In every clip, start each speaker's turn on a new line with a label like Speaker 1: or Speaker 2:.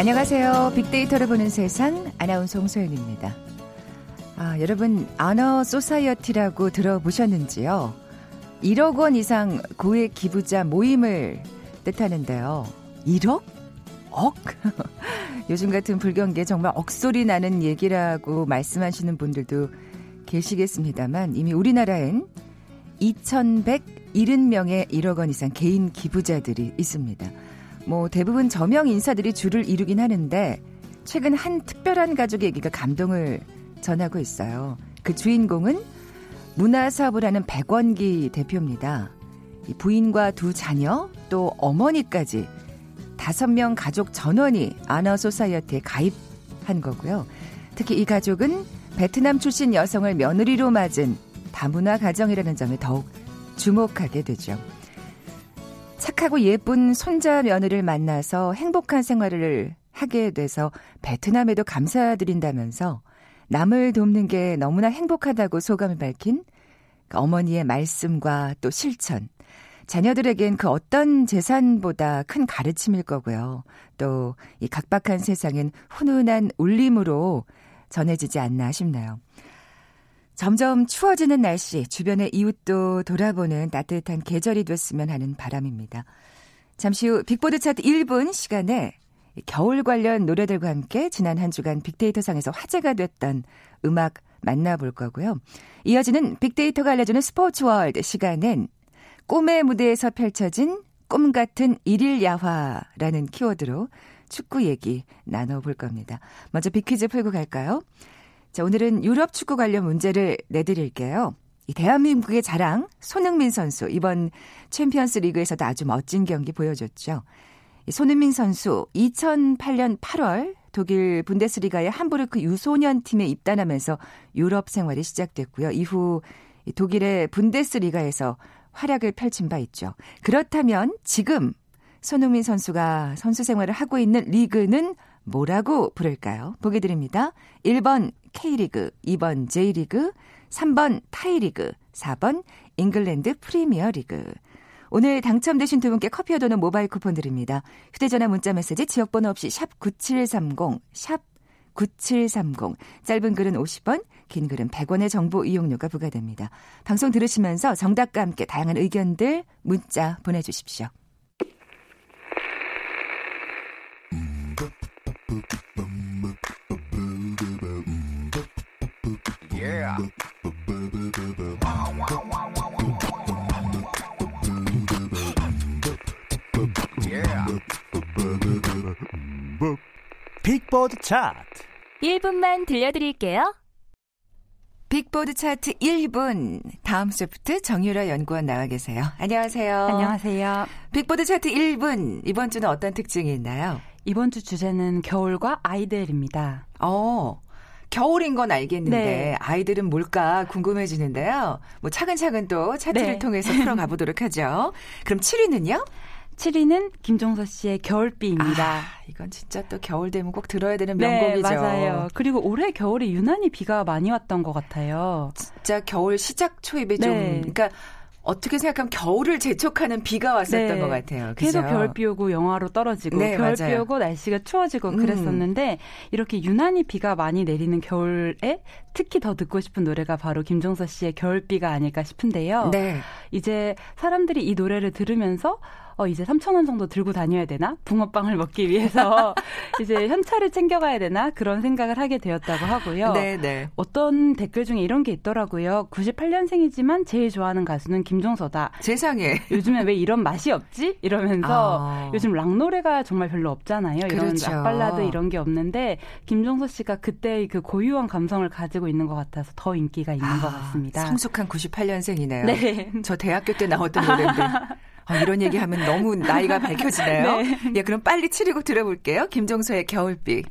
Speaker 1: 안녕하세요. 빅데이터를 보는 세상 아나운서 홍소연입니다. 아, 여러분 아너 소사이어티라고 들어보셨는지요? 1억 원 이상 고액 기부자 모임을 뜻하는데요. 1억? 억? 요즘 같은 불경기에 정말 억소리 나는 얘기라고 말씀하시는 분들도 계시겠습니다만 이미 우리나라엔 2,170명의 1억 원 이상 개인 기부자들이 있습니다. 뭐 대부분 저명 인사들이 줄을 이루긴 하는데 최근 한 특별한 가족 얘기가 감동을 전하고 있어요. 그 주인공은 문화사업을 하는 백원기 대표입니다. 부인과 두 자녀 또 어머니까지 다섯 명 가족 전원이 아나소사이어티에 가입한 거고요. 특히 이 가족은 베트남 출신 여성을 며느리로 맞은 다문화 가정이라는 점에 더욱 주목하게 되죠. 착하고 예쁜 손자 며느리를 만나서 행복한 생활을 하게 돼서 베트남에도 감사드린다면서 남을 돕는 게 너무나 행복하다고 소감을 밝힌 그 어머니의 말씀과 또 실천. 자녀들에겐 그 어떤 재산보다 큰 가르침일 거고요. 또 이 각박한 세상엔 훈훈한 울림으로 전해지지 않나 싶네요. 점점 추워지는 날씨, 주변의 이웃도 돌아보는 따뜻한 계절이 됐으면 하는 바람입니다. 잠시 후 빅보드 차트 1분 시간에 겨울 관련 노래들과 함께 지난 한 주간 빅데이터상에서 화제가 됐던 음악 만나볼 거고요. 이어지는 빅데이터가 알려주는 스포츠 월드 시간엔 꿈의 무대에서 펼쳐진 꿈 같은 일일 야화라는 키워드로 축구 얘기 나눠볼 겁니다. 먼저 빅퀴즈 풀고 갈까요? 자, 오늘은 유럽 축구 관련 문제를 내드릴게요. 이 대한민국의 자랑 손흥민 선수 이번 챔피언스 리그에서도 아주 멋진 경기 보여줬죠. 이 손흥민 선수 2008년 8월 독일 분데스리가의 함부르크 유소년 팀에 입단하면서 유럽 생활이 시작됐고요. 이후 독일의 분데스리가에서 활약을 펼친 바 있죠. 그렇다면 지금 손흥민 선수가 선수 생활을 하고 있는 리그는 뭐라고 부를까요? 보기 드립니다. 1번 K리그, 2번 J리그, 3번 타이리그, 4번 잉글랜드 프리미어 리그. 오늘 당첨되신 두 분께 커피와 도넛 모바일 쿠폰 드립니다. 휴대전화 문자 메시지 지역번호 없이 샵 9730, 샵 9730. 짧은 글은 50원, 긴 글은 100원의 정보 이용료가 부과됩니다. 방송 들으시면서 정답과 함께 다양한 의견들 문자 보내주십시오.
Speaker 2: 빅보드 차트
Speaker 3: 1분만 들려드릴게요.
Speaker 1: 빅보드 차트 1분. 다음 소프트 정유라 연구원 나와 계세요. 안녕하세요.
Speaker 4: 안녕하세요.
Speaker 1: 빅보드 차트 1분. 이번 주는 어떤 특징이 있나요?
Speaker 4: 이번 주 주제는 겨울과 아이들입니다.
Speaker 1: 어. 겨울인 건 알겠는데
Speaker 4: 네.
Speaker 1: 아이들은 뭘까 궁금해지는데요. 뭐 차근차근 또 차트를
Speaker 4: 네.
Speaker 1: 통해서 풀어가 보도록 하죠. 그럼 7위는요?
Speaker 4: 7위는 김종서 씨의 겨울비입니다.
Speaker 1: 아, 이건 진짜 또 겨울 되면 꼭 들어야 되는
Speaker 4: 네,
Speaker 1: 명곡이죠.
Speaker 4: 맞아요. 그리고 올해 겨울에 유난히 비가 많이 왔던 것 같아요.
Speaker 1: 진짜 겨울 시작 초입에 좀
Speaker 4: 네.
Speaker 1: 그러니까 어떻게 생각하면 겨울을 재촉하는 비가 왔었던
Speaker 4: 네.
Speaker 1: 것 같아요.
Speaker 4: 계속
Speaker 1: 그죠?
Speaker 4: 겨울비 오고 영하로 떨어지고
Speaker 1: 네,
Speaker 4: 겨울비
Speaker 1: 맞아요.
Speaker 4: 오고 날씨가 추워지고
Speaker 1: 음.
Speaker 4: 그랬었는데 이렇게 유난히 비가 많이 내리는 겨울에 특히 더 듣고 싶은 노래가 바로 김종서 씨의 겨울비가 아닐까 싶은데요.
Speaker 1: 네.
Speaker 4: 이제 사람들이 이 노래를 들으면서 어, 이제 3천 원 정도 들고 다녀야 되나? 붕어빵을 먹기 위해서 이제 현찰을 챙겨가야 되나? 그런 생각을 하게 되었다고 하고요.
Speaker 1: 네, 네.
Speaker 4: 어떤 댓글 중에 이런 게 있더라고요. 98년생이지만 제일 좋아하는 가수는 김종서다.
Speaker 1: 세상에.
Speaker 4: 요즘에 왜 이런 맛이 없지? 이러면서
Speaker 1: 아.
Speaker 4: 요즘 락 노래가 정말 별로 없잖아요. 이런
Speaker 1: 그렇죠.
Speaker 4: 락 발라드 이런 게 없는데 김종서 씨가 그때의 그 고유한 감성을 가지고 있는 것 같아서 더 인기가 있는 것 같습니다.
Speaker 1: 아, 성숙한 98년생이네요.
Speaker 4: 네.
Speaker 1: 저 대학교 때 나왔던 노래인데. 아, 이런 얘기하면 너무 나이가 밝혀지네요.
Speaker 4: 네.
Speaker 1: 예, 그럼 빨리 치르고 들어볼게요. 김종서의 겨울비.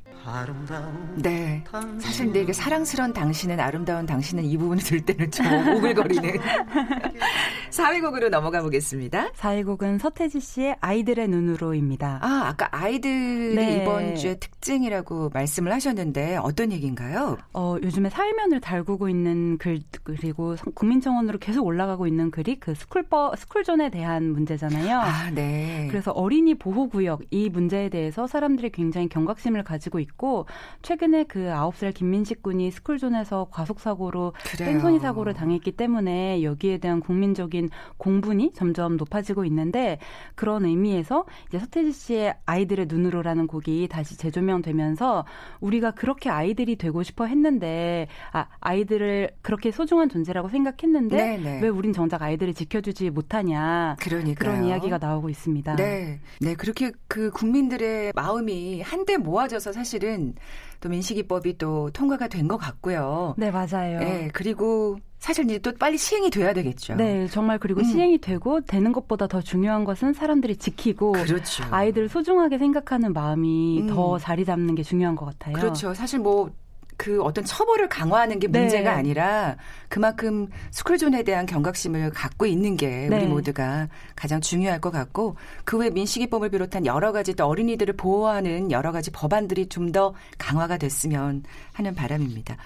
Speaker 1: 네. 사실 근데 이게 사랑스러운 당신은 아름다운 당신은 이 부분을 들 때는 좀 오글거리는 4위 곡으로 넘어가 보겠습니다.
Speaker 4: 4위 곡은 서태지 씨의 아이들의 눈으로입니다.
Speaker 1: 아, 아까 아이들이
Speaker 4: 네.
Speaker 1: 이번 주에 특징이라고 말씀을 하셨는데 어떤 얘기인가요?
Speaker 4: 어, 요즘에 사회면을 달구고 있는 글, 그리고 국민청원으로 계속 올라가고 있는 글이 그 스쿨버 스쿨존에 대한 문제잖아요.
Speaker 1: 아, 네.
Speaker 4: 그래서 어린이 보호 구역 이 문제에 대해서 사람들이 굉장히 경각심을 가지고 있고 최근에 그 9살 김민식 군이 스쿨존에서 과속 사고로 뺑소니 사고를 당했기 때문에 여기에 대한 국민적인 공분이 점점 높아지고 있는데 그런 의미에서 이제 서태지 씨의 아이들의 눈으로라는 곡이 다시 재조명되면서 우리가 그렇게 아이들이 되고 싶어 했는데 아, 아이들을 그렇게 소중한 존재라고 생각했는데 네네. 왜 우린 정작 아이들을 지켜주지 못하냐
Speaker 1: 그러니까요.
Speaker 4: 그런 이야기가 나오고 있습니다.
Speaker 1: 네, 네 그렇게 그 국민들의 마음이 한데 모아져서 사실은 또 민식이법이 또 통과가 된 것 같고요.
Speaker 4: 네 맞아요.
Speaker 1: 네 그리고 사실 이제 또 빨리 시행이 돼야 되겠죠.
Speaker 4: 네, 정말 그리고 음. 시행이 되고 되는 것보다 더 중요한 것은 사람들이 지키고
Speaker 1: 그렇죠.
Speaker 4: 아이들 소중하게 생각하는 마음이 음. 더 자리 잡는 게 중요한 것 같아요.
Speaker 1: 그렇죠. 사실 뭐 그 어떤 처벌을 강화하는 게 문제가 네. 아니라 그만큼 스쿨존에 대한 경각심을 갖고 있는 게 우리 네. 모두가 가장 중요할 것 같고 그 외 민식이법을 비롯한 여러 가지 또 어린이들을 보호하는 여러 가지 법안들이 좀 더 강화가 됐으면 하는 바람입니다.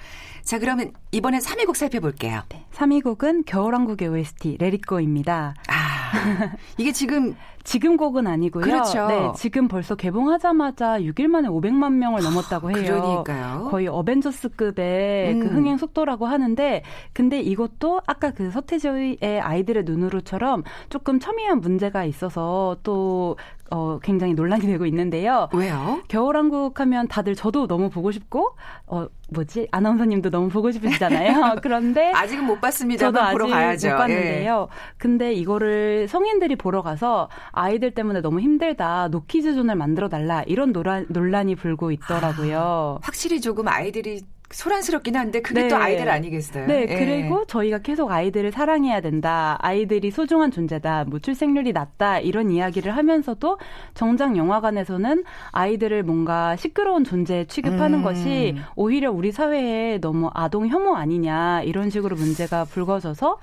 Speaker 1: 자, 그러면 이번엔 3위 곡 살펴볼게요.
Speaker 4: 네, 3위 곡은 겨울왕국의 OST 레리코입니다.
Speaker 1: 아, 이게 지금
Speaker 4: 지금 곡은 아니고요.
Speaker 1: 그렇죠.
Speaker 4: 네, 지금 벌써 개봉하자마자 6일 만에 500만 명을 넘었다고 해요.
Speaker 1: 그러니까요.
Speaker 4: 거의 어벤져스급의 음. 그 흥행 속도라고 하는데, 근데 이것도 아까 그 서태지의 아이들의 눈으로처럼 조금 첨예한 문제가 있어서 또 어, 굉장히 논란이 되고 있는데요.
Speaker 1: 왜요?
Speaker 4: 겨울왕국 하면 다들 저도 너무 보고 싶고, 어, 뭐지? 아나운서님도 너무 보고 싶으시잖아요. 그런데.
Speaker 1: 아직은 못 봤습니다. 저도
Speaker 4: 보러
Speaker 1: 가야죠.
Speaker 4: 못 봤는데요. 예. 근데 이거를 성인들이 보러 가서 아이들 때문에 너무 힘들다. 노키즈 존을 만들어 달라. 이런 논란, 논란이 불고 있더라고요.
Speaker 1: 아, 확실히 조금 아이들이 소란스럽긴 한데 그게 네. 또 아이들 아니겠어요?
Speaker 4: 네, 예. 그리고 저희가 계속 아이들을 사랑해야 된다. 아이들이 소중한 존재다. 뭐 출생률이 낮다. 이런 이야기를 하면서도 정작 영화관에서는 아이들을 뭔가 시끄러운 존재 취급하는 음. 것이 오히려 우리 사회에 너무 아동 혐오 아니냐 이런 식으로 문제가 불거져서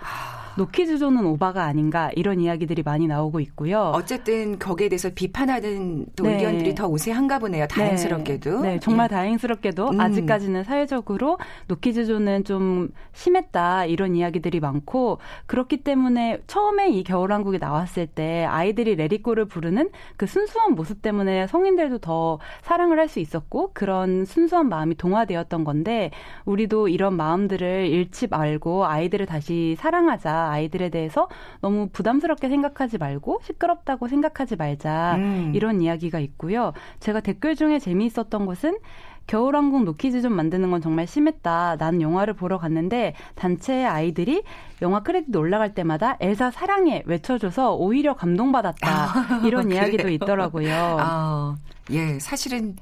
Speaker 4: 노키즈 존은 오바가 아닌가 이런 이야기들이 많이 나오고 있고요.
Speaker 1: 어쨌든 거기에 대해서 비판하는 네. 의견들이 더 우세한가 보네요. 다행스럽게도.
Speaker 4: 네, 네 정말 예. 다행스럽게도 음. 아직까지는 사회적으로 노키즈 존은 좀 심했다 이런 이야기들이 많고 그렇기 때문에 처음에 이 겨울왕국이 나왔을 때 아이들이 Let it go를 부르는 그 순수한 모습 때문에 성인들도 더 사랑을 할 수 있었고 그런 순수한 마음이 동화되었던 건데 우리도 이런 마음들을 잃지 말고 아이들을 다시 사랑하자 아이들에 대해서 너무 부담스럽게 생각하지 말고 시끄럽다고 생각하지 말자 음. 이런 이야기가 있고요. 제가 댓글 중에 재미있었던 것은 겨울왕국 노키즈 좀 만드는 건 정말 심했다. 난 영화를 보러 갔는데 단체의 아이들이 영화 크레딧 올라갈 때마다 엘사 사랑해 외쳐줘서 오히려 감동받았다. 아, 이런 이야기도 있더라고요.
Speaker 1: 아, 예, 사실은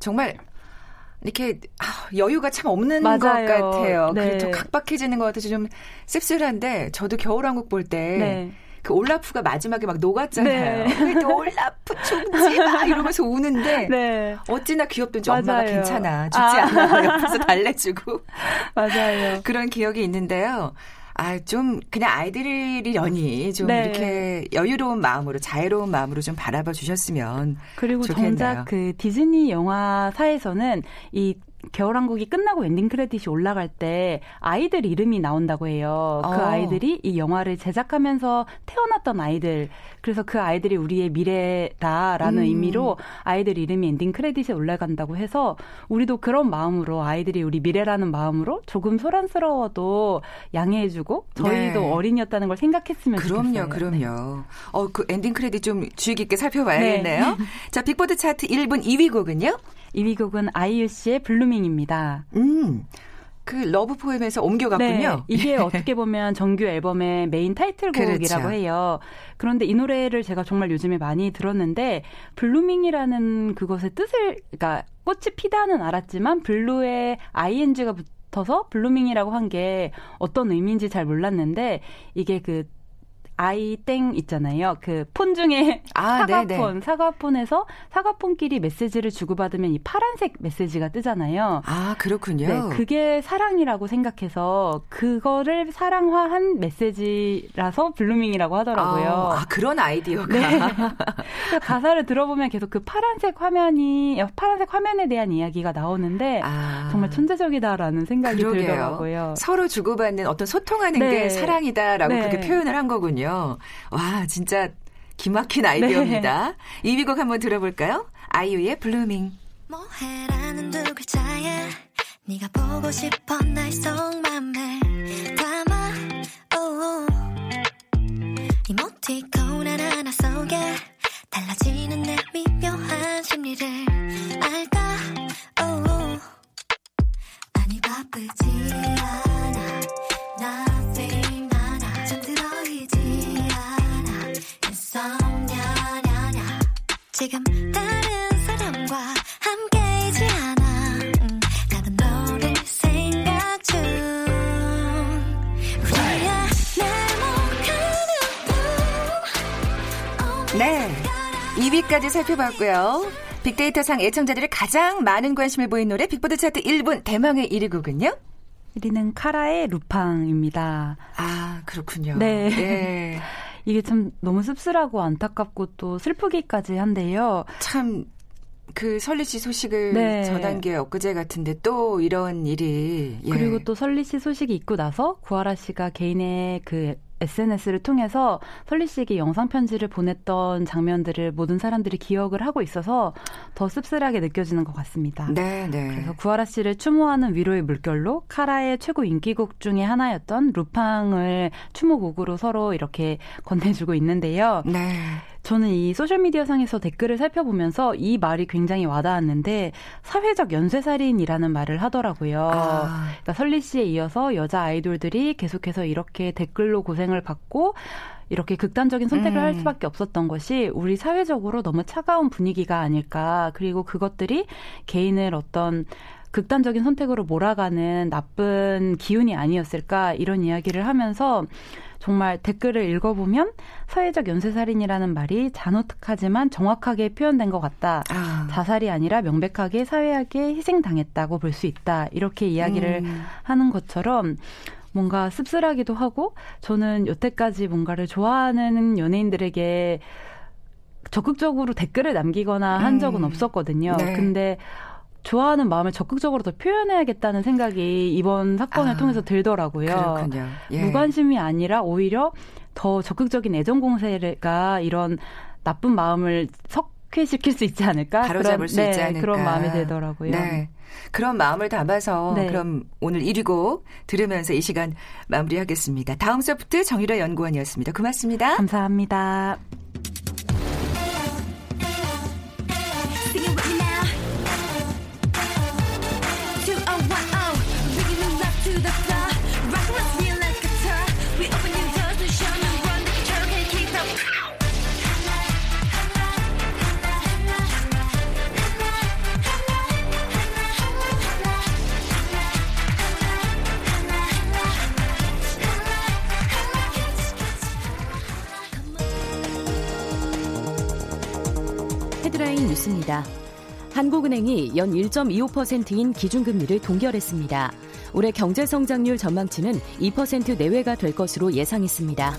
Speaker 1: 정말 이렇게 아, 여유가 참 없는 맞아요. 것 같아요. 네. 그래서 각박해지는 것 같아서 좀 씁쓸한데 저도 겨울왕국 볼때 네. 그 올라프가 마지막에 막 녹았잖아요. 네. 올라프 죽지 마 이러면서 우는데 네. 어찌나 귀엽던지 맞아요. 엄마가 괜찮아 죽지 아. 않아 옆에서 달래주고
Speaker 4: 맞아요.
Speaker 1: 그런 기억이 있는데요. 아, 좀 그냥 아이들이려니 좀 네. 이렇게 여유로운 마음으로 자유로운 마음으로 좀 바라봐 주셨으면
Speaker 4: 그리고
Speaker 1: 좋겠네요.
Speaker 4: 정작 그 디즈니 영화사에서는 이 겨울왕국이 끝나고 엔딩 크레딧이 올라갈 때 아이들 이름이 나온다고 해요. 그 어. 아이들이 이 영화를 제작하면서 태어났던 아이들. 그래서 그 아이들이 우리의 미래다라는 음. 의미로 아이들 이름이 엔딩 크레딧에 올라간다고 해서 우리도 그런 마음으로 아이들이 우리 미래라는 마음으로 조금 소란스러워도 양해해주고 저희도 네. 어린이였다는 걸 생각했으면
Speaker 1: 그럼요,
Speaker 4: 좋겠어요.
Speaker 1: 그럼요, 그럼요. 네. 어, 그 엔딩 크레딧 좀 주의 깊게 살펴봐야겠네요. 네. 자, 빅보드 차트 1분 2위 곡은요?
Speaker 4: 2위 곡은 아이유 씨의 블루밍입니다.
Speaker 1: 음. 그 러브 포엠에서 옮겨갔군요.
Speaker 4: 네, 이게 어떻게 보면 정규 앨범의 메인 타이틀곡이라고 그렇죠. 해요. 그런데 이 노래를 제가 정말 요즘에 많이 들었는데 블루밍이라는 그것의 뜻을 그러니까 꽃이 피다는 알았지만 블루에 ing가 붙어서 블루밍이라고 한 게 어떤 의미인지 잘 몰랐는데 이게 그 아이땡 있잖아요. 그 폰 중에
Speaker 1: 아,
Speaker 4: 사과폰,
Speaker 1: 네네.
Speaker 4: 사과폰에서 사과폰끼리 메시지를 주고받으면 이 파란색 메시지가 뜨잖아요.
Speaker 1: 아, 그렇군요.
Speaker 4: 네, 그게 사랑이라고 생각해서 그거를 사랑화한 메시지라서 블루밍이라고 하더라고요.
Speaker 1: 아, 아, 그런 아이디어가.
Speaker 4: 네. 가사를 들어보면 계속 그 파란색 화면이 파란색 화면에 대한 이야기가 나오는데
Speaker 1: 아.
Speaker 4: 정말 천재적이다라는 생각이
Speaker 1: 그러게요.
Speaker 4: 들더라고요.
Speaker 1: 서로 주고받는 어떤 소통하는
Speaker 4: 네.
Speaker 1: 게 사랑이다라고
Speaker 4: 네.
Speaker 1: 그렇게 표현을 한 거군요. 와, 진짜 기막힌 아이디어입니다.
Speaker 4: 네.
Speaker 1: 2위 곡 한번 들어볼까요? 아이유의 블루밍.
Speaker 5: 뭐해라는 두 글자에 네가 보고 싶어 나의 속마음을 담아 우. 이모티콘 하나하나 속에 달라지는 내
Speaker 1: 살펴봤고요. 빅데이터상 애청자들이 가장 많은 관심을 보인 노래 빅보드 차트 1분 대망의 1위 곡은요?
Speaker 4: 1위는 카라의 루팡입니다.
Speaker 1: 아, 그렇군요.
Speaker 4: 네.
Speaker 1: 예.
Speaker 4: 이게 참 너무 씁쓸하고 안타깝고 또 슬프기까지 한데요.
Speaker 1: 참, 그 설리 씨 소식을
Speaker 4: 네.
Speaker 1: 전한 게 엊그제 같은데 또 이런 일이. 예.
Speaker 4: 그리고 또 설리 씨 소식이 있고 나서 구하라 씨가 개인의 그 SNS를 통해서 설리 씨에게 영상 편지를 보냈던 장면들을 모든 사람들이 기억을 하고 있어서 더 씁쓸하게 느껴지는 것 같습니다.
Speaker 1: 네, 네.
Speaker 4: 그래서 구하라 씨를 추모하는 위로의 물결로 카라의 최고 인기곡 중에 하나였던 루팡을 추모곡으로 서로 이렇게 건네주고 있는데요.
Speaker 1: 네.
Speaker 4: 저는 이 소셜미디어 상에서 댓글을 살펴보면서 이 말이 굉장히 와닿았는데 사회적 연쇄살인이라는 말을 하더라고요.
Speaker 1: 아.
Speaker 4: 그러니까 설리 씨에 이어서 여자 아이돌들이 계속해서 이렇게 댓글로 고생을 받고 이렇게 극단적인 선택을
Speaker 1: 음.
Speaker 4: 할 수밖에 없었던 것이 우리 사회적으로 너무 차가운 분위기가 아닐까. 그리고 그것들이 개인을 어떤 극단적인 선택으로 몰아가는 나쁜 기운이 아니었을까 이런 이야기를 하면서 정말 댓글을 읽어보면 사회적 연쇄살인이라는 말이 잔혹하지만 정확하게 표현된 것 같다.
Speaker 1: 아.
Speaker 4: 자살이 아니라 명백하게 사회하게 희생당했다고 볼 수 있다. 이렇게 이야기를
Speaker 1: 음.
Speaker 4: 하는 것처럼 뭔가 씁쓸하기도 하고 저는 여태까지 뭔가를 좋아하는 연예인들에게 적극적으로 댓글을 남기거나 한
Speaker 1: 음.
Speaker 4: 적은 없었거든요.
Speaker 1: 네.
Speaker 4: 근데 좋아하는 마음을 적극적으로 더 표현해야겠다는 생각이 이번 사건을
Speaker 1: 아,
Speaker 4: 통해서 들더라고요.
Speaker 1: 그렇군요. 예.
Speaker 4: 무관심이 아니라 오히려 더 적극적인 애정 공세가 이런 나쁜 마음을 석회시킬 수 있지 않을까?
Speaker 1: 바로
Speaker 4: 그런,
Speaker 1: 잡을 수
Speaker 4: 네,
Speaker 1: 있지 않을까.
Speaker 4: 그런 마음이 들더라고요.
Speaker 1: 네. 그런 마음을 담아서
Speaker 4: 네.
Speaker 1: 그럼 오늘 1위 곡 들으면서 이 시간 마무리하겠습니다. 다음 소프트 정유라 연구원이었습니다. 고맙습니다.
Speaker 4: 감사합니다.
Speaker 6: 헤드라인 뉴스입니다. 한국은행이 연 1.25%인 기준금리를 동결했습니다. 올해 경제 성장률 전망치는 2% 내외가 될 것으로 예상했습니다.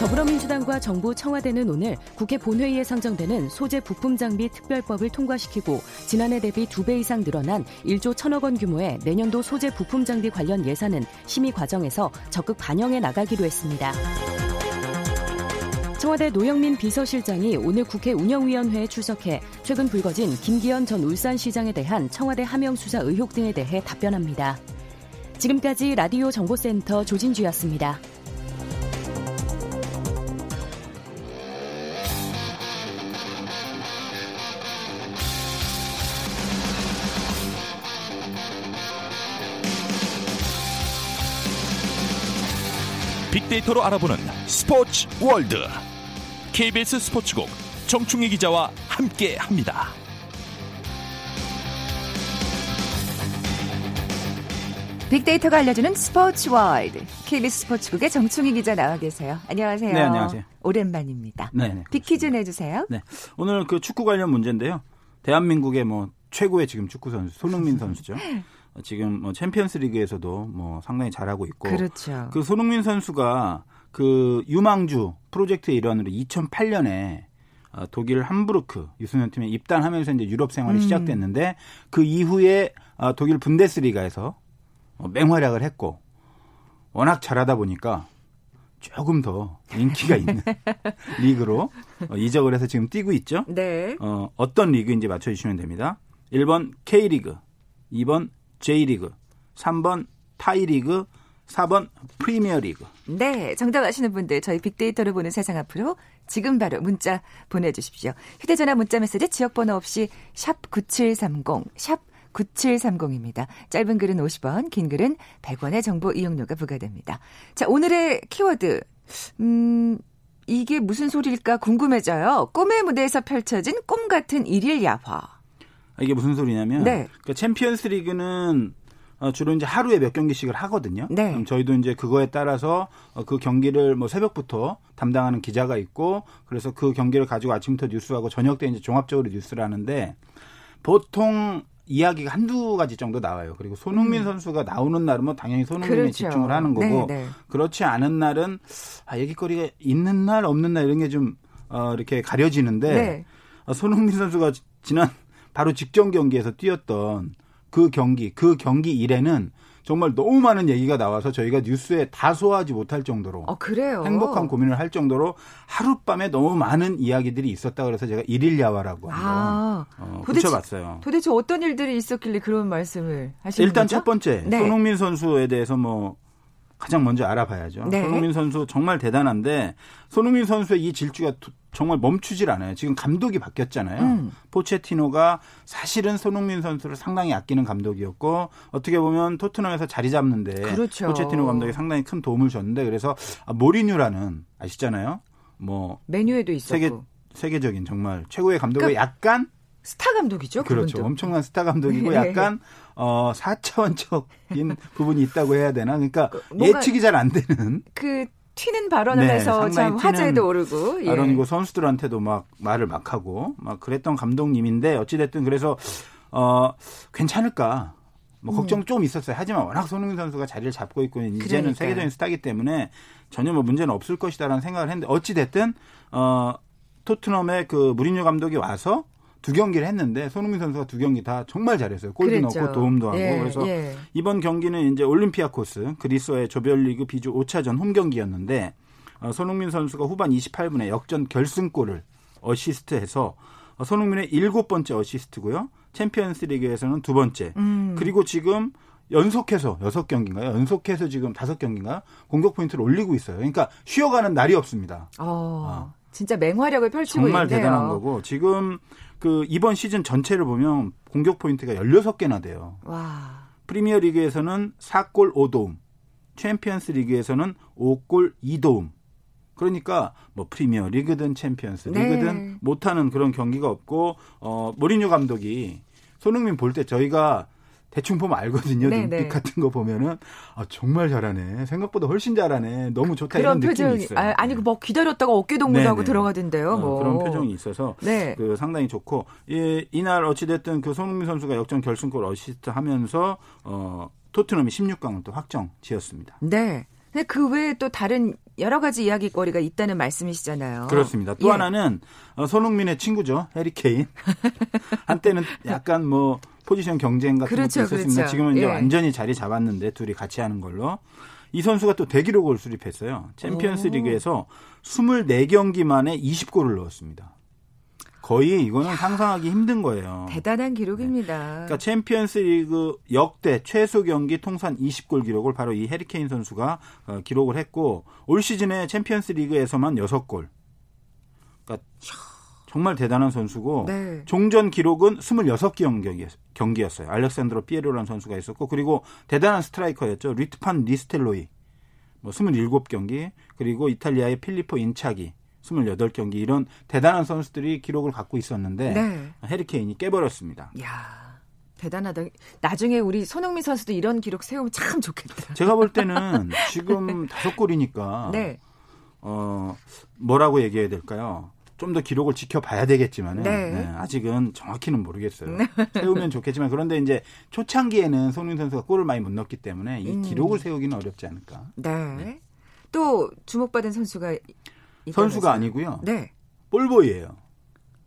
Speaker 6: 더불어민주당과 정부 청와대는 오늘 국회 본회의에 상정되는 소재 부품 장비 특별법을 통과시키고 지난해 대비 2배 이상 늘어난 1조 1천억 원 규모의 내년도 소재 부품 장비 관련 예산은 심의 과정에서 적극 반영해 나가기로 했습니다. 청와대 노영민 비서실장이 오늘 국회 운영위원회에 출석해 최근 불거진 김기현 전 울산시장에 대한 청와대 하명 수사 의혹 등에 대해 답변합니다. 지금까지 라디오 정보센터 조진주였습니다.
Speaker 7: 빅데이터로 알아보는 스포츠 월드 KBS 스포츠국 정충희 기자와 함께 합니다.
Speaker 1: 빅데이터가 알려주는 스포츠 월드. KBS 스포츠국의 정충희 기자 나와 계세요. 안녕하세요.
Speaker 8: 네, 안녕하세요.
Speaker 1: 오랜만입니다.
Speaker 8: 네 네.
Speaker 1: 빅퀴즈 내주세요.
Speaker 8: 네. 오늘 그 축구 관련 문제인데요. 대한민국의 뭐 최고의 지금 축구 선수 손흥민 선수죠. 어, 지금 뭐 챔피언스 리그에서도 뭐 상당히 잘하고 있고
Speaker 1: 그렇죠.
Speaker 8: 그 손흥민 선수가 그 유망주 프로젝트의 일환으로 2008년에 어, 독일 함부르크 유소년 팀에 입단하면서 이제 유럽 생활이
Speaker 1: 음.
Speaker 8: 시작됐는데 그 이후에 어, 독일 분데스리가에서 어, 맹활약을 했고 워낙 잘하다 보니까 조금 더 인기가 있는 리그로 어, 이적을 해서 지금 뛰고 있죠.
Speaker 1: 네.
Speaker 8: 어, 어떤 리그인지 맞춰주시면 됩니다. 1번 K리그, 2번 J리그, 3번 타이리그, 4번 프리미어리그.
Speaker 1: 네, 정답 아시는 분들 저희 빅데이터를 보는 세상 앞으로 지금 바로 문자 보내주십시오. 휴대전화 문자 메시지 지역번호 없이 샵 9730, 샵 9730입니다. 짧은 글은 50원, 긴 글은 100원의 정보 이용료가 부과됩니다. 자, 오늘의 키워드. 음, 이게 무슨 소리일까 궁금해져요. 꿈의 무대에서 펼쳐진 꿈 같은 일일 야화.
Speaker 8: 아, 이게 무슨 소리냐면
Speaker 1: 네.
Speaker 8: 그 챔피언스 리그는 어, 주로 이제 하루에 몇 경기씩을 하거든요.
Speaker 1: 네.
Speaker 8: 그럼 저희도 이제 그거에 따라서 어, 그 경기를 뭐 새벽부터 담당하는 기자가 있고 그래서 그 경기를 가지고 아침부터 뉴스하고 저녁 때 이제 종합적으로 뉴스를 하는데 보통 이야기가 한두 가지 정도 나와요. 그리고 손흥민 선수가 나오는 날은 뭐 당연히 손흥민에
Speaker 1: 음. 그렇죠.
Speaker 8: 집중을 하는 거고
Speaker 1: 네, 네.
Speaker 8: 그렇지 않은 날은 아, 얘기거리가 있는 날 없는 날 이런 게좀 어, 이렇게 가려지는데
Speaker 1: 네.
Speaker 8: 어, 손흥민 선수가 지- 지난 바로 직전 경기에서 뛰었던 그 경기, 그 경기 일에는 정말 너무 많은 얘기가 나와서 저희가 뉴스에 다 소화하지 못할 정도로
Speaker 1: 어, 그래요.
Speaker 8: 행복한 고민을 할 정도로 하룻밤에 너무 많은 이야기들이 있었다 그래서 제가 일일 야화라고 한번
Speaker 1: 아,
Speaker 8: 어,
Speaker 1: 도대체-
Speaker 8: 붙여봤어요.
Speaker 1: 도대체 어떤 일들이 있었길래 그런 말씀을 하시는
Speaker 8: 일단
Speaker 1: 거죠?
Speaker 8: 첫 번째
Speaker 1: 네.
Speaker 8: 손흥민 선수에 대해서 뭐 가장 먼저 알아봐야죠.
Speaker 1: 네.
Speaker 8: 손흥민 선수 정말 대단한데 손흥민 선수의 이 질주가 도- 정말 멈추질 않아요. 지금 감독이 바뀌었잖아요.
Speaker 1: 음.
Speaker 8: 포체티노가 사실은 손흥민 선수를 상당히 아끼는 감독이었고 어떻게 보면 토트넘에서 자리 잡는데
Speaker 1: 그렇죠.
Speaker 8: 포체티노 감독이 상당히 큰 도움을 줬는데 그래서 아, 모리뉴라는 아시잖아요. 뭐
Speaker 1: 맨유에도 있었고
Speaker 8: 세계 세계적인 정말 최고의 감독의
Speaker 1: 그러니까
Speaker 8: 약간
Speaker 1: 스타 감독이죠.
Speaker 8: 그렇죠.
Speaker 1: 그분도.
Speaker 8: 엄청난 스타 감독이고
Speaker 1: 네.
Speaker 8: 약간 어 4차원적인 부분이 있다고 해야 되나? 그러니까
Speaker 1: 뭔가-
Speaker 8: 예측이 잘 안 되는
Speaker 1: 그 튀는 발언을
Speaker 8: 네,
Speaker 1: 해서 참 화제도 오르고 예.
Speaker 8: 발언이고 선수들한테도 막 말을 막 하고 막 그랬던 감독님인데 어찌 됐든 그래서 어 괜찮을까? 뭐 걱정 좀 있었어요. 하지만 워낙 손흥민 선수가 자리를 잡고 있고 이제는
Speaker 1: 음. 그러니까요.
Speaker 8: 세계적인 스타기 때문에 전혀 뭐 문제는 없을 것이다라는 생각을 했는데 어찌 됐든 어 토트넘의 그 무리뉴 감독이 와서 두 경기를 했는데 손흥민 선수가 두 경기 다 정말 잘했어요. 골도
Speaker 1: 그랬죠.
Speaker 8: 넣고 도움도 하고
Speaker 1: 예,
Speaker 8: 그래서
Speaker 1: 예.
Speaker 8: 이번 경기는 이제 올림피아 코스 그리스와의 조별리그 비주 5차전 홈 경기였는데 어, 손흥민 선수가 후반 28분에 역전 결승골을 어시스트해서 어, 손흥민의 일곱 번째 어시스트고요. 챔피언스리그에서는 두 번째.
Speaker 1: 음.
Speaker 8: 그리고 지금 연속해서 여섯 경기인가요? 연속해서 지금 다섯 경기인가 공격 포인트를 올리고 있어요. 그러니까 쉬어가는 날이 없습니다.
Speaker 1: 어, 진짜 맹활약을 펼치고
Speaker 8: 정말
Speaker 1: 있네요.
Speaker 8: 대단한 거고 지금 그 이번 시즌 전체를 보면 공격 포인트가 16개나 돼요.
Speaker 1: 와.
Speaker 8: 프리미어 리그에서는 4골 5도움, 챔피언스 리그에서는 5골 2도움. 그러니까 뭐 프리미어 리그든 챔피언스
Speaker 1: 네.
Speaker 8: 리그든 못하는 그런 경기가 없고 어 모리뉴 감독이 손흥민 볼 때 저희가 대충 보면 알거든요.
Speaker 1: 네,
Speaker 8: 눈빛
Speaker 1: 네.
Speaker 8: 같은 거 보면은 아 정말 잘하네. 생각보다 훨씬 잘하네. 너무 좋다
Speaker 1: 그런
Speaker 8: 이런 느낌이
Speaker 1: 표정이
Speaker 8: 있어요.
Speaker 1: 아, 아니 뭐 기다렸다가 어깨 동무도
Speaker 8: 네,
Speaker 1: 하고
Speaker 8: 네.
Speaker 1: 들어가던데요.
Speaker 8: 어,
Speaker 1: 뭐
Speaker 8: 그런 표정이 있어서
Speaker 1: 네.
Speaker 8: 그 상당히 좋고 이, 이날 어찌 됐든 그 손흥민 선수가 역전 결승골 어시스트 하면서 어, 토트넘이 16강을 또 확정 지었습니다.
Speaker 1: 네. 근데 그 외에 또 다른 여러 가지 이야기거리가 있다는 말씀이시잖아요.
Speaker 8: 그렇습니다. 또
Speaker 1: 예.
Speaker 8: 하나는 어, 손흥민의 친구죠. 해리 케인. 한때는 약간 뭐 포지션 경쟁 같은
Speaker 1: 그렇죠,
Speaker 8: 것도 있었습니다.
Speaker 1: 그렇죠.
Speaker 8: 지금은 이제
Speaker 1: 예.
Speaker 8: 완전히 자리 잡았는데 둘이 같이 하는 걸로. 이 선수가 또 대기록을 수립했어요. 챔피언스
Speaker 1: 오.
Speaker 8: 리그에서 24경기 만에 20골을 넣었습니다. 거의 이거는 상상하기 힘든 거예요.
Speaker 1: 대단한 기록입니다.
Speaker 8: 그러니까 챔피언스 리그 역대 최소 경기 통산 20골 기록을 바로 이 해리케인 선수가 어, 기록을 했고 올 시즌에 챔피언스 리그에서만 6골. 그러니까 정말 대단한 선수고
Speaker 1: 네.
Speaker 8: 종전 기록은 26경기 경기였어요. 알레산드로 델 피에로라는 선수가 있었고 그리고 대단한 스트라이커였죠. 뤼트 판 니스텔로이. 뭐 27경기 그리고 이탈리아의 필리포 인자기 28경기 이런 대단한 선수들이 기록을 갖고 있었는데
Speaker 1: 네.
Speaker 8: 해리케인이 깨버렸습니다.
Speaker 1: 야. 대단하다. 나중에 우리 손흥민 선수도 이런 기록 세우면 참 좋겠다.
Speaker 8: 제가 볼 때는 지금 다섯 골이니까
Speaker 1: 네.
Speaker 8: 어 뭐라고 얘기해야 될까요? 좀 더 기록을 지켜봐야 되겠지만
Speaker 1: 네.
Speaker 8: 은 아직은 정확히는 모르겠어요. 세우면 좋겠지만 그런데 이제 초창기에는 손흥민 선수가 골을 많이 못 넣었기 때문에 이
Speaker 1: 음.
Speaker 8: 기록을 세우기는 어렵지 않을까.
Speaker 1: 네. 또 주목받은 선수가?
Speaker 8: 선수가 아니고요.
Speaker 1: 네.
Speaker 8: 볼보이예요.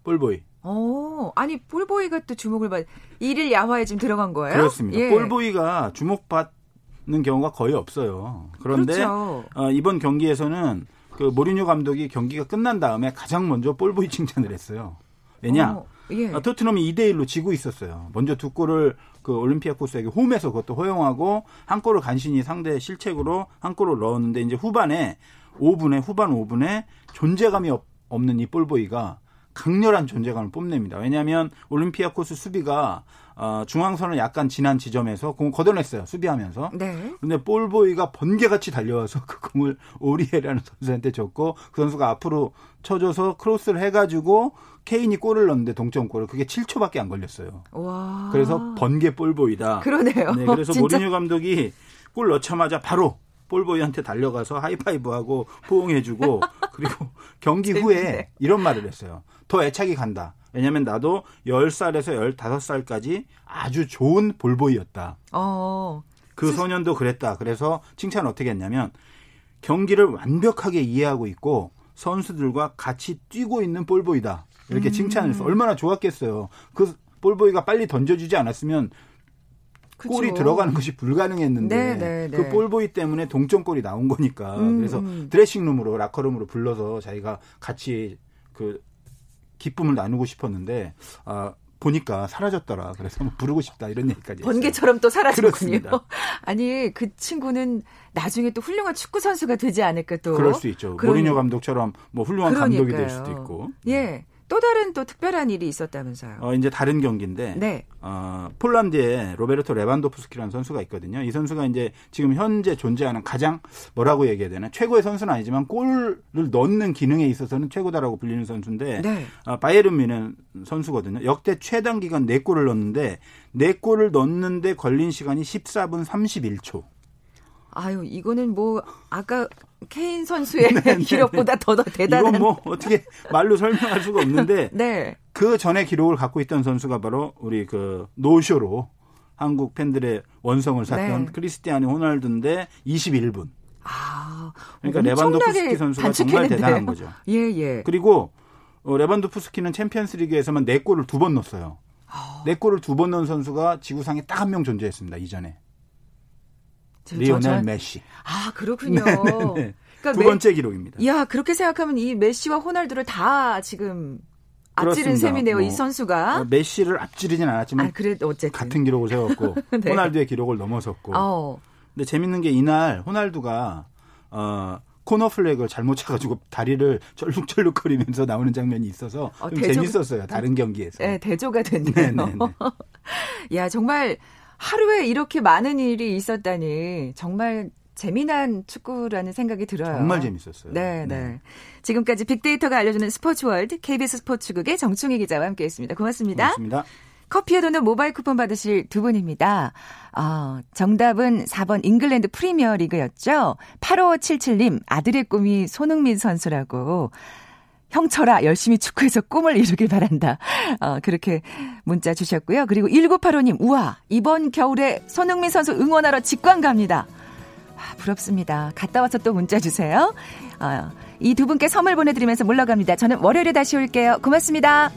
Speaker 8: 볼보이.
Speaker 1: 어, 아니 볼보이가 또 주목을 받. 일일 야화에 지금 들어간 거예요?
Speaker 8: 그렇습니다.
Speaker 1: 예.
Speaker 8: 볼보이가 주목받는 경우가 거의 없어요. 그런데
Speaker 1: 그렇죠.
Speaker 8: 어, 이번 경기에서는 그 모리뉴 감독이 경기가 끝난 다음에 가장 먼저 볼보이 칭찬을 했어요. 왜냐?
Speaker 1: 어, 예.
Speaker 8: 아, 토트넘이 2대 1로 지고 있었어요. 먼저 두 골을 그 올림피아코스에게 홈에서 그것도 허용하고 한 골을 간신히 상대 실책으로 한 골을 넣었는데 이제 후반에 5분에 후반 5분에 존재감이 없, 없는 이 볼보이가 강렬한 존재감을 뽐냅니다. 왜냐하면 올림피아코스 수비가 어, 중앙선을 약간 지난 지점에서 공을 걷어냈어요. 수비하면서.
Speaker 1: 네.
Speaker 8: 근데 볼보이가 번개같이 달려와서 그 공을 오리에라는 선수한테 줬고 그 선수가 앞으로 쳐줘서 크로스를 해가지고 케인이 골을 넣었는데 동점골을 그게 7초밖에 안 걸렸어요.
Speaker 1: 와.
Speaker 8: 그래서 번개 볼보이다.
Speaker 1: 아. 그러네요.
Speaker 8: 네, 그래서. 모리뉴 감독이 골 넣자마자 바로 볼보이한테 달려가서 하이파이브하고 포옹해주고 그리고 경기 후에. 이런 말을 했어요. 더 애착이 간다. 왜냐면 나도 10살에서 15살까지 아주 좋은 볼보이였다.
Speaker 1: 어.
Speaker 8: 그 소년도 그랬다. 그래서 칭찬을 어떻게 했냐면 경기를 완벽하게 이해하고 있고 선수들과 같이 뛰고 있는 볼보이다. 이렇게 칭찬을 했어. 얼마나 좋았겠어요. 그 볼보이가 빨리 던져주지 않았으면
Speaker 1: 그쵸.
Speaker 8: 골이 들어가는 것이 불가능했는데
Speaker 1: 네, 네, 네.
Speaker 8: 그 볼보이 때문에 동점골이 나온 거니까
Speaker 1: 음,
Speaker 8: 그래서
Speaker 1: 음.
Speaker 8: 드레싱룸으로 라커룸으로 불러서 자기가 같이 그 기쁨을 나누고 싶었는데 아 보니까 사라졌더라. 그래서 뭐 부르고 싶다 이런 얘기까지.
Speaker 1: 번개처럼 또 사라졌군요. 아니 그 친구는 나중에 또 훌륭한 축구 선수가 되지 않을까 또.
Speaker 8: 그럴 수 있죠.
Speaker 1: 그러니-
Speaker 8: 모리뉴 감독처럼 뭐 훌륭한 감독이 될
Speaker 1: 그러니까요.
Speaker 8: 수도 있고.
Speaker 1: 예. 또 다른 또 특별한 일이 있었다면서요.
Speaker 8: 어, 이제 다른 경기인데
Speaker 1: 네.
Speaker 8: 어, 폴란드에 로베르토 레반도프스키라는 선수가 있거든요. 이 선수가 이제 지금 현재 존재하는 가장 뭐라고 얘기해야 되나 최고의 선수는 아니지만 골을 넣는 기능에 있어서는 최고다라고 불리는 선수인데
Speaker 1: 네.
Speaker 8: 어, 바이에른 뮌헨 선수거든요. 역대 최단 기간 4골을 넣었는데 4골을 넣는데 걸린 시간이 14분 31초.
Speaker 1: 아유, 이거는 뭐 아까 케인 선수의 기록보다 더, 더 대단한.
Speaker 8: 이건 뭐 어떻게 말로 설명할 수가 없는데
Speaker 1: 네.
Speaker 8: 그 전에 기록을 갖고 있던 선수가 바로 우리 그 노쇼로 한국 팬들의 원성을 샀던
Speaker 1: 네.
Speaker 8: 크리스티아니 호날두인데 21분.
Speaker 1: 아,
Speaker 8: 그러니까 레반도프스키 선수가 정말
Speaker 1: 단축했는데요.
Speaker 8: 대단한 거죠.
Speaker 1: 예, 예.
Speaker 8: 그리고 어, 레반도프스키는 챔피언스리그에서만 4골을 두 번 넣었어요.
Speaker 1: 아.
Speaker 8: 4골을 두 번 넣은 선수가 지구상에 딱 한 명 존재했습니다. 이전에.
Speaker 1: 저-
Speaker 8: 리오넬
Speaker 1: 저-
Speaker 8: 메시.
Speaker 1: 아, 그렇군요.
Speaker 8: 네.
Speaker 1: 그러니까
Speaker 8: 두
Speaker 1: 메-
Speaker 8: 번째 기록입니다.
Speaker 1: 야, 그렇게 생각하면 이 메시와 호날두를 다 지금 앞지른. 셈이네요,
Speaker 8: 뭐,
Speaker 1: 이 선수가.
Speaker 8: 어, 메시를 앞지르진 않았지만
Speaker 1: 아, 그래도 어쨌든.
Speaker 8: 같은 기록을 세웠고
Speaker 1: 네.
Speaker 8: 호날두의 기록을 넘어섰고
Speaker 1: 어.
Speaker 8: 근데 재밌는 게 이날 호날두가 어 코너 플래그를 잘못 차가지고 다리를 절룩절룩거리면서 나오는 장면이 있어서
Speaker 1: 어,
Speaker 8: 좀
Speaker 1: 대조-
Speaker 8: 재밌었어요. 다른 경기에서.
Speaker 1: 네, 대조가 됐네요.
Speaker 8: 네, 네, 네.
Speaker 1: 야, 정말 하루에 이렇게 많은 일이 있었다니 정말 재미난 축구라는 생각이 들어요.
Speaker 8: 정말 재밌었어요.
Speaker 1: 네, 네. 지금까지 빅데이터가 알려주는 스포츠 월드 KBS 스포츠국의 정충희 기자와 함께했습니다. 고맙습니다.
Speaker 8: 고맙습니다.
Speaker 1: 커피에 도는 모바일 쿠폰 받으실 두 분입니다. 어, 정답은 4번 잉글랜드 프리미어 리그였죠. 8577님, 아들의 꿈이 손흥민 선수라고. 형철아, 열심히 축구해서 꿈을 이루길 바란다. 어, 그렇게 문자 주셨고요. 그리고 1985님, 우와, 이번 겨울에 손흥민 선수 응원하러 직관 갑니다. 아, 부럽습니다. 갔다 와서 또 문자 주세요. 어, 이두 분께 선물 보내드리면서 물러갑니다. 저는 월요일에 다시 올게요. 고맙습니다.